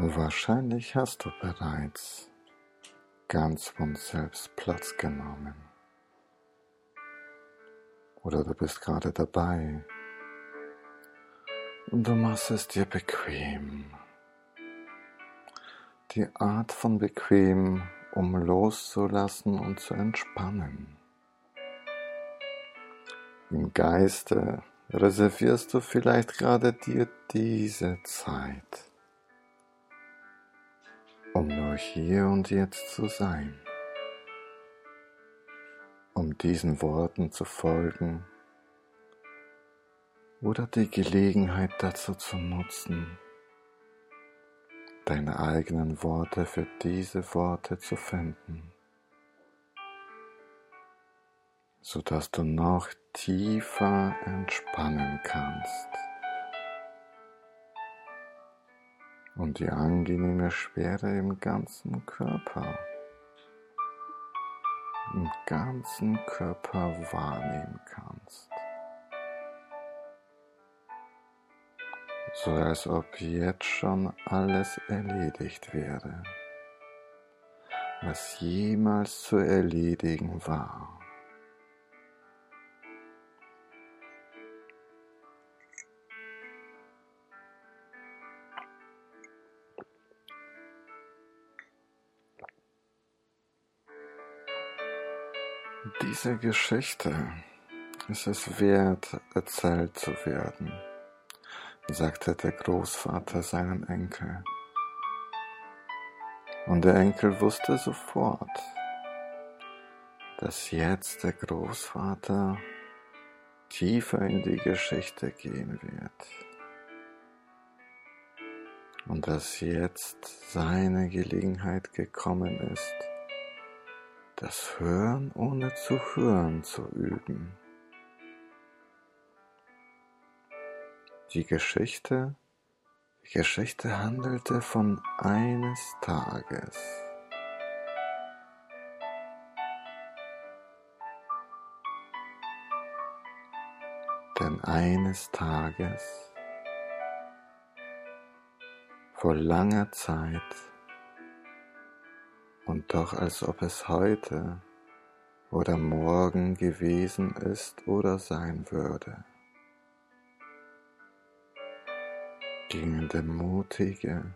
Wahrscheinlich hast du bereits ganz von selbst Platz genommen. Oder du bist gerade dabei und du machst es dir bequem. Die Art von bequem, um loszulassen und zu entspannen. Im Geiste reservierst du vielleicht gerade dir diese Zeit um nur hier und jetzt zu sein, um diesen Worten zu folgen oder die Gelegenheit dazu zu nutzen, deine eigenen Worte für diese Worte zu finden, sodass du noch tiefer entspannen kannst. Und die angenehme Schwere im ganzen Körper, im ganzen Körper wahrnehmen kannst. So als ob jetzt schon alles erledigt wäre, was jemals zu erledigen war. Diese Geschichte ist es wert, erzählt zu werden, sagte der Großvater seinem Enkel. Und der Enkel wusste sofort, dass jetzt der Großvater tiefer in die Geschichte gehen wird. Und dass jetzt seine Gelegenheit gekommen ist, das Hören ohne zu hören zu üben. Die Geschichte, die Geschichte handelte von eines Tages. Denn eines Tages, vor langer Zeit, und doch als ob es heute oder morgen gewesen ist oder sein würde. Gingen der Mutige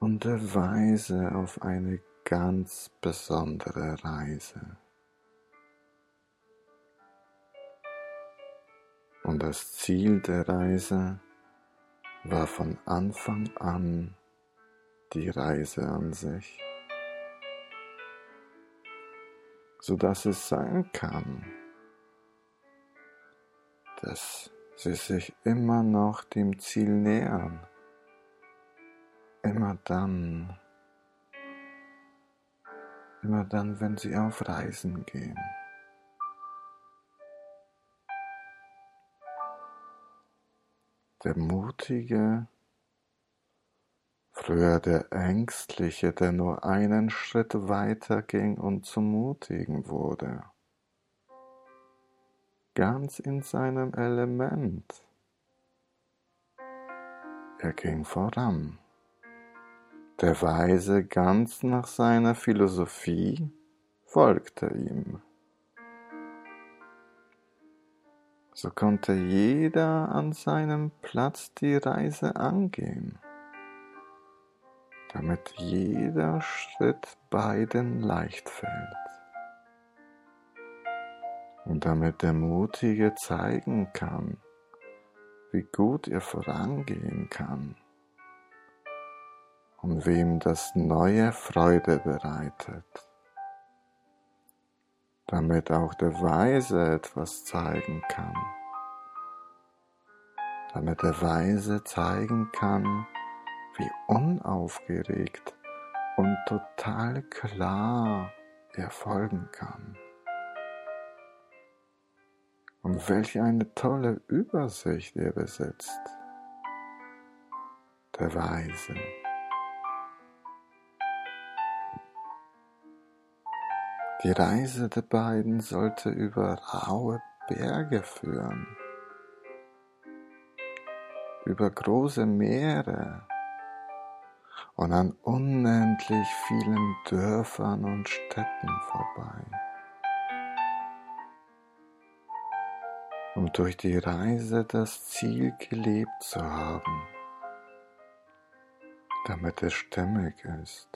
und der Weise auf eine ganz besondere Reise. Und das Ziel der Reise war von Anfang an die Reise an sich. So dass es sein kann, dass sie sich immer noch dem Ziel nähern, immer dann, immer dann, wenn sie auf Reisen gehen. Der Mutige Früher der Ängstliche, der nur einen Schritt weiter ging und zum Mutigen wurde. Ganz in seinem Element. Er ging voran. Der Weise ganz nach seiner Philosophie folgte ihm. So konnte jeder an seinem Platz die Reise angehen damit jeder Schritt beiden leicht fällt. Und damit der Mutige zeigen kann, wie gut er vorangehen kann und wem das neue Freude bereitet, damit auch der Weise etwas zeigen kann, damit der Weise zeigen kann, wie unaufgeregt und total klar er folgen kann. Und welch eine tolle Übersicht er besitzt, der Weise. Die Reise der beiden sollte über raue Berge führen, über große Meere, und an unendlich vielen Dörfern und Städten vorbei. um durch die Reise das Ziel gelebt zu haben, damit es stimmig ist.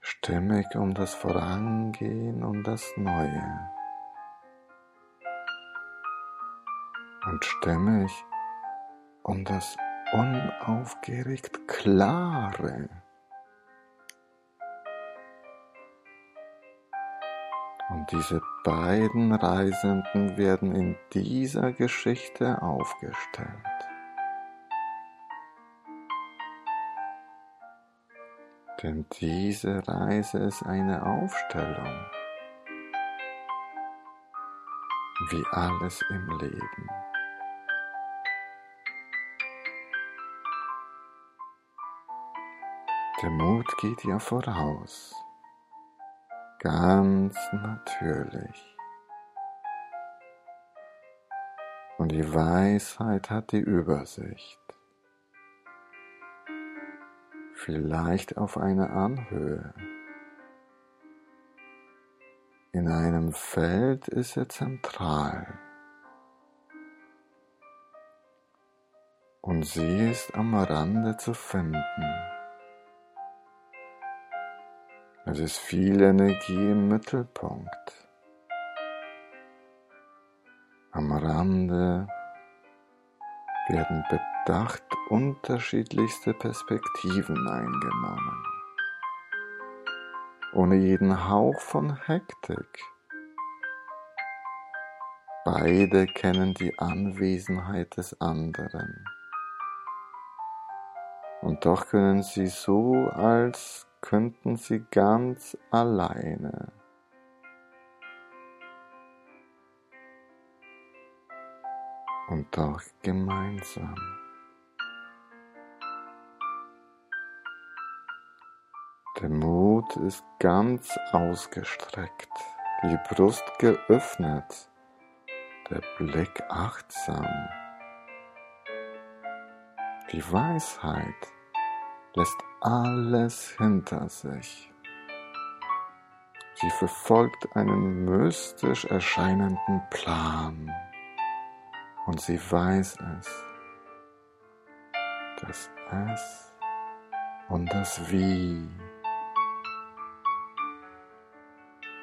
Stimmig um das Vorangehen und das Neue. Und stimmig um das unaufgeregt Klare. Und diese beiden Reisenden werden in dieser Geschichte aufgestellt. Denn diese Reise ist eine Aufstellung, wie alles im Leben. Der Mut geht ja voraus ganz natürlich. Und die Weisheit hat die Übersicht. Vielleicht auf einer Anhöhe. In einem Feld ist er zentral. Und sie ist am Rande zu finden. Es ist viel Energie im Mittelpunkt. Am Rande werden bedacht unterschiedlichste Perspektiven eingenommen, ohne jeden Hauch von Hektik. Beide kennen die Anwesenheit des anderen. Und doch können sie so als könnten sie ganz alleine. Und doch gemeinsam. Der Mut ist ganz ausgestreckt, die Brust geöffnet, der Blick achtsam. Die Weisheit lässt alles hinter sich. Sie verfolgt einen mystisch erscheinenden Plan und sie weiß es, das Es und das Wie.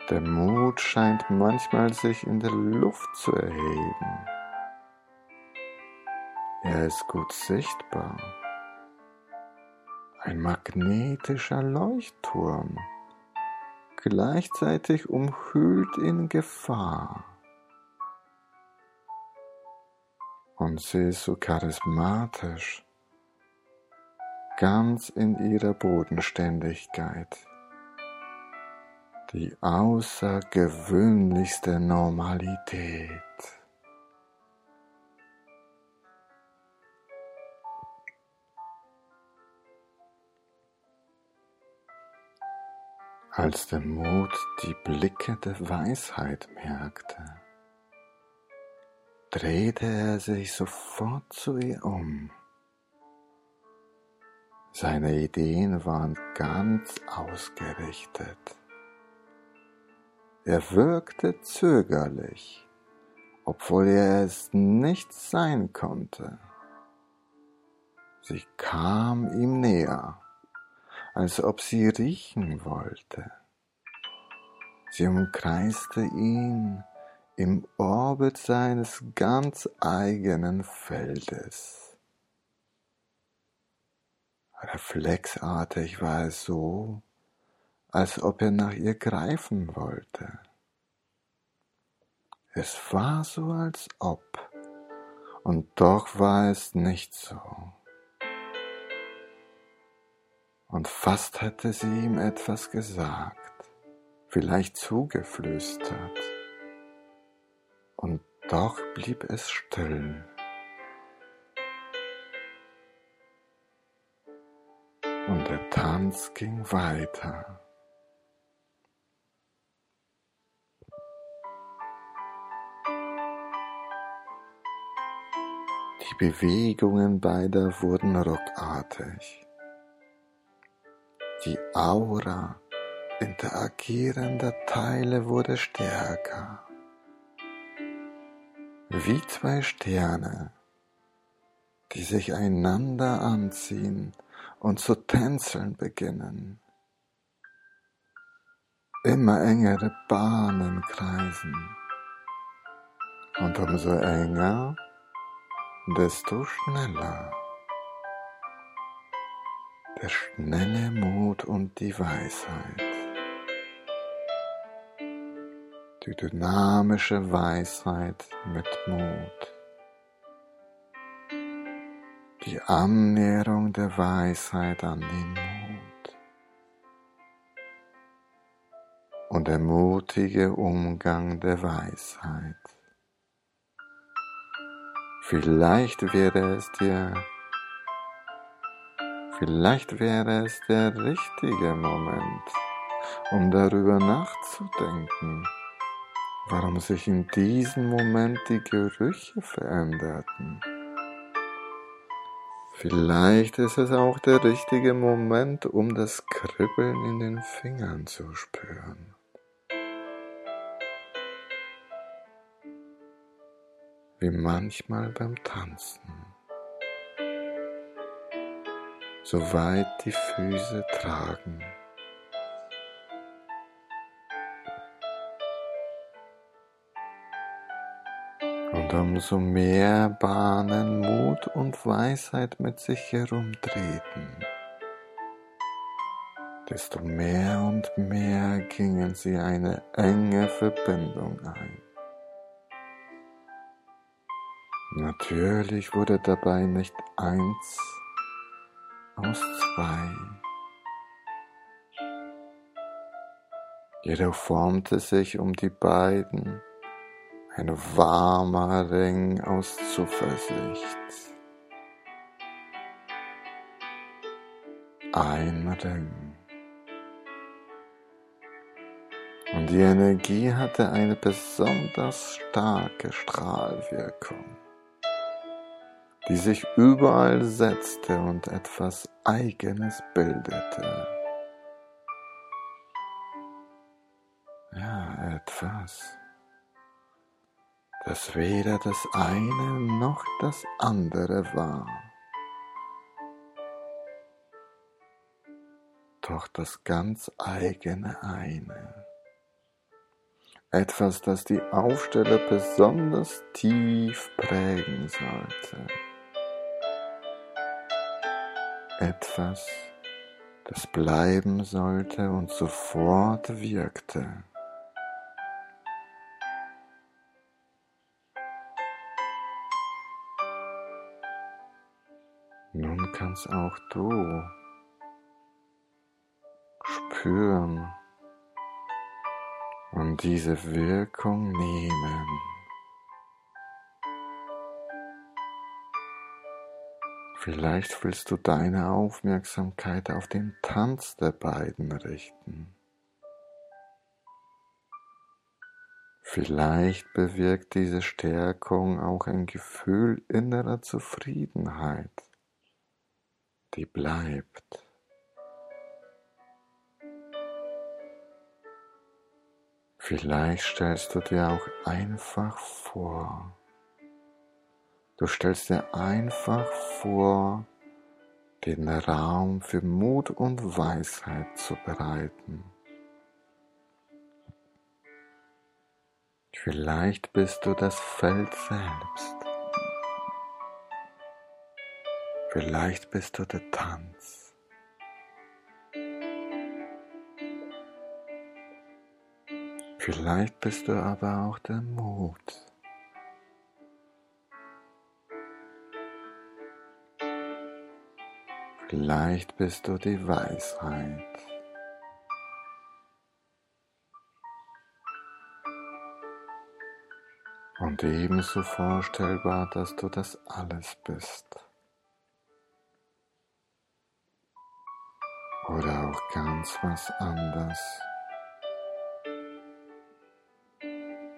Der Mut scheint manchmal sich in der Luft zu erheben. Er ist gut sichtbar ein magnetischer Leuchtturm, gleichzeitig umhüllt in Gefahr. Und sie ist so charismatisch, ganz in ihrer Bodenständigkeit, die außergewöhnlichste Normalität. Als der Mut die Blicke der Weisheit merkte, drehte er sich sofort zu ihr um. Seine Ideen waren ganz ausgerichtet. Er wirkte zögerlich, obwohl er es nicht sein konnte. Sie kam ihm näher als ob sie riechen wollte. Sie umkreiste ihn im Orbit seines ganz eigenen Feldes. Reflexartig war es so, als ob er nach ihr greifen wollte. Es war so, als ob, und doch war es nicht so und fast hätte sie ihm etwas gesagt, vielleicht zugeflüstert. Und doch blieb es still. Und der Tanz ging weiter. Die Bewegungen beider wurden ruckartig. Die Aura interagierender Teile wurde stärker. Wie zwei Sterne, die sich einander anziehen und zu tänzeln beginnen. Immer engere Bahnen kreisen. Und umso enger, desto schneller. Der schnelle Mut und die Weisheit. Die dynamische Weisheit mit Mut. Die Annäherung der Weisheit an den Mut. Und der mutige Umgang der Weisheit. Vielleicht wäre es dir, vielleicht wäre es der richtige Moment, um darüber nachzudenken, warum sich in diesem Moment die Gerüche veränderten. Vielleicht ist es auch der richtige Moment, um das Kribbeln in den Fingern zu spüren. wie manchmal beim Tanzen. Soweit die Füße tragen. Und umso mehr Bahnen Mut und Weisheit mit sich herumtreten, desto mehr und mehr gingen sie eine enge Verbindung ein. Natürlich wurde dabei nicht eins aus zwei. Jedoch formte sich um die beiden ein warmer Ring aus Zuversicht. Ein Ring. Und die Energie hatte eine besonders starke Strahlwirkung die sich überall setzte und etwas Eigenes bildete. Ja, etwas, das weder das eine noch das andere war. Doch das ganz eigene eine. Etwas, das die Aufsteller besonders tief prägen sollte etwas, das bleiben sollte und sofort wirkte. Nun kannst auch du spüren und diese Wirkung nehmen. Vielleicht willst du deine Aufmerksamkeit auf den Tanz der beiden richten. Vielleicht bewirkt diese Stärkung auch ein Gefühl innerer Zufriedenheit, die bleibt. Vielleicht stellst du dir auch einfach vor, Du stellst dir einfach vor, den Raum für Mut und Weisheit zu bereiten. Vielleicht bist du das Feld selbst. Vielleicht bist du der Tanz. Vielleicht bist du aber auch der Mut. Vielleicht bist du die Weisheit. Und ebenso vorstellbar, dass du das alles bist. Oder auch ganz was anderes.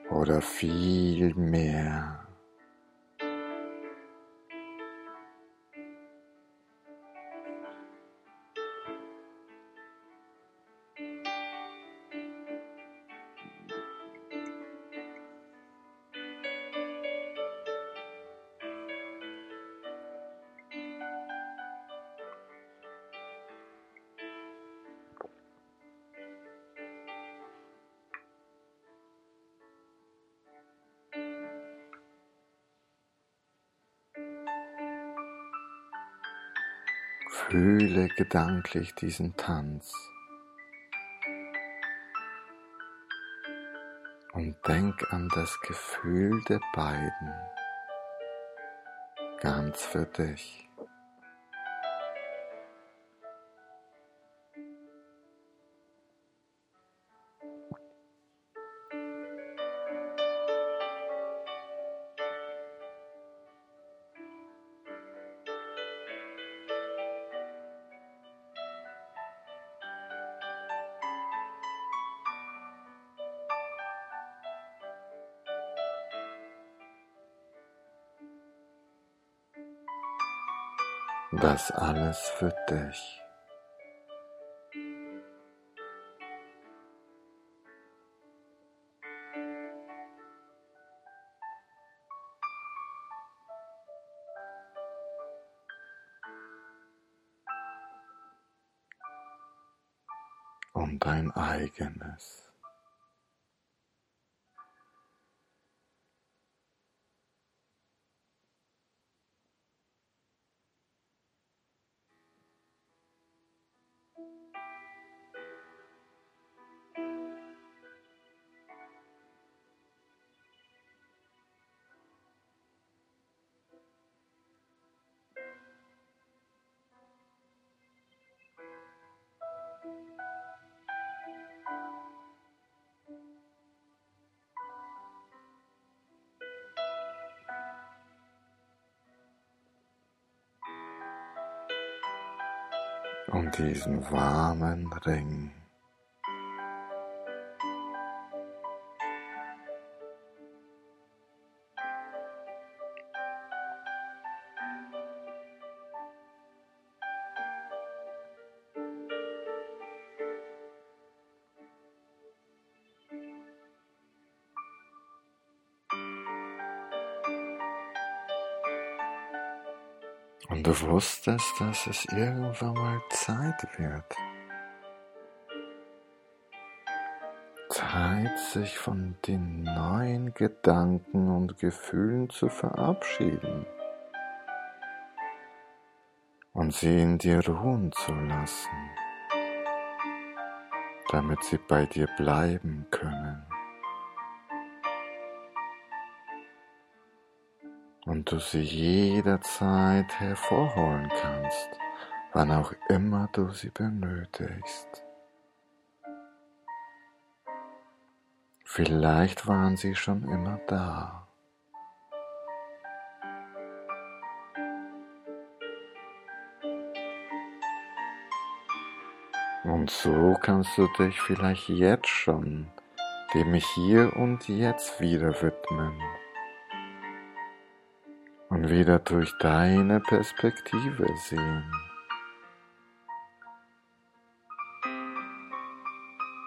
Oder viel mehr. Fühle gedanklich diesen Tanz und denk an das Gefühl der beiden ganz für dich. Das alles für dich. Und dein eigenes. Um diesen warmen Ring. Und du wusstest, dass es irgendwann mal Zeit wird. Zeit, sich von den neuen Gedanken und Gefühlen zu verabschieden und sie in dir ruhen zu lassen, damit sie bei dir bleiben können. Und du sie jederzeit hervorholen kannst, wann auch immer du sie benötigst. Vielleicht waren sie schon immer da. Und so kannst du dich vielleicht jetzt schon dem Hier und Jetzt wieder widmen wieder durch deine Perspektive sehen.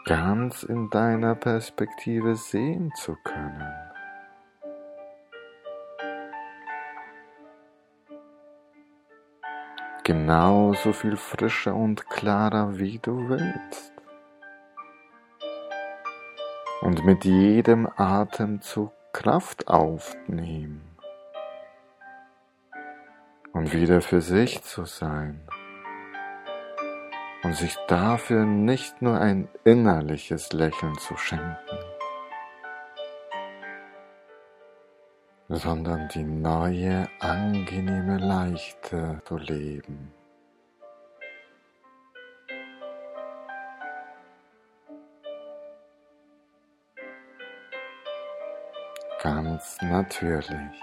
Ganz in deiner Perspektive sehen zu können. Genauso viel frischer und klarer, wie du willst. Und mit jedem Atemzug Kraft aufnehmen wieder für sich zu sein und sich dafür nicht nur ein innerliches Lächeln zu schenken, sondern die neue, angenehme Leichte zu leben. Ganz natürlich.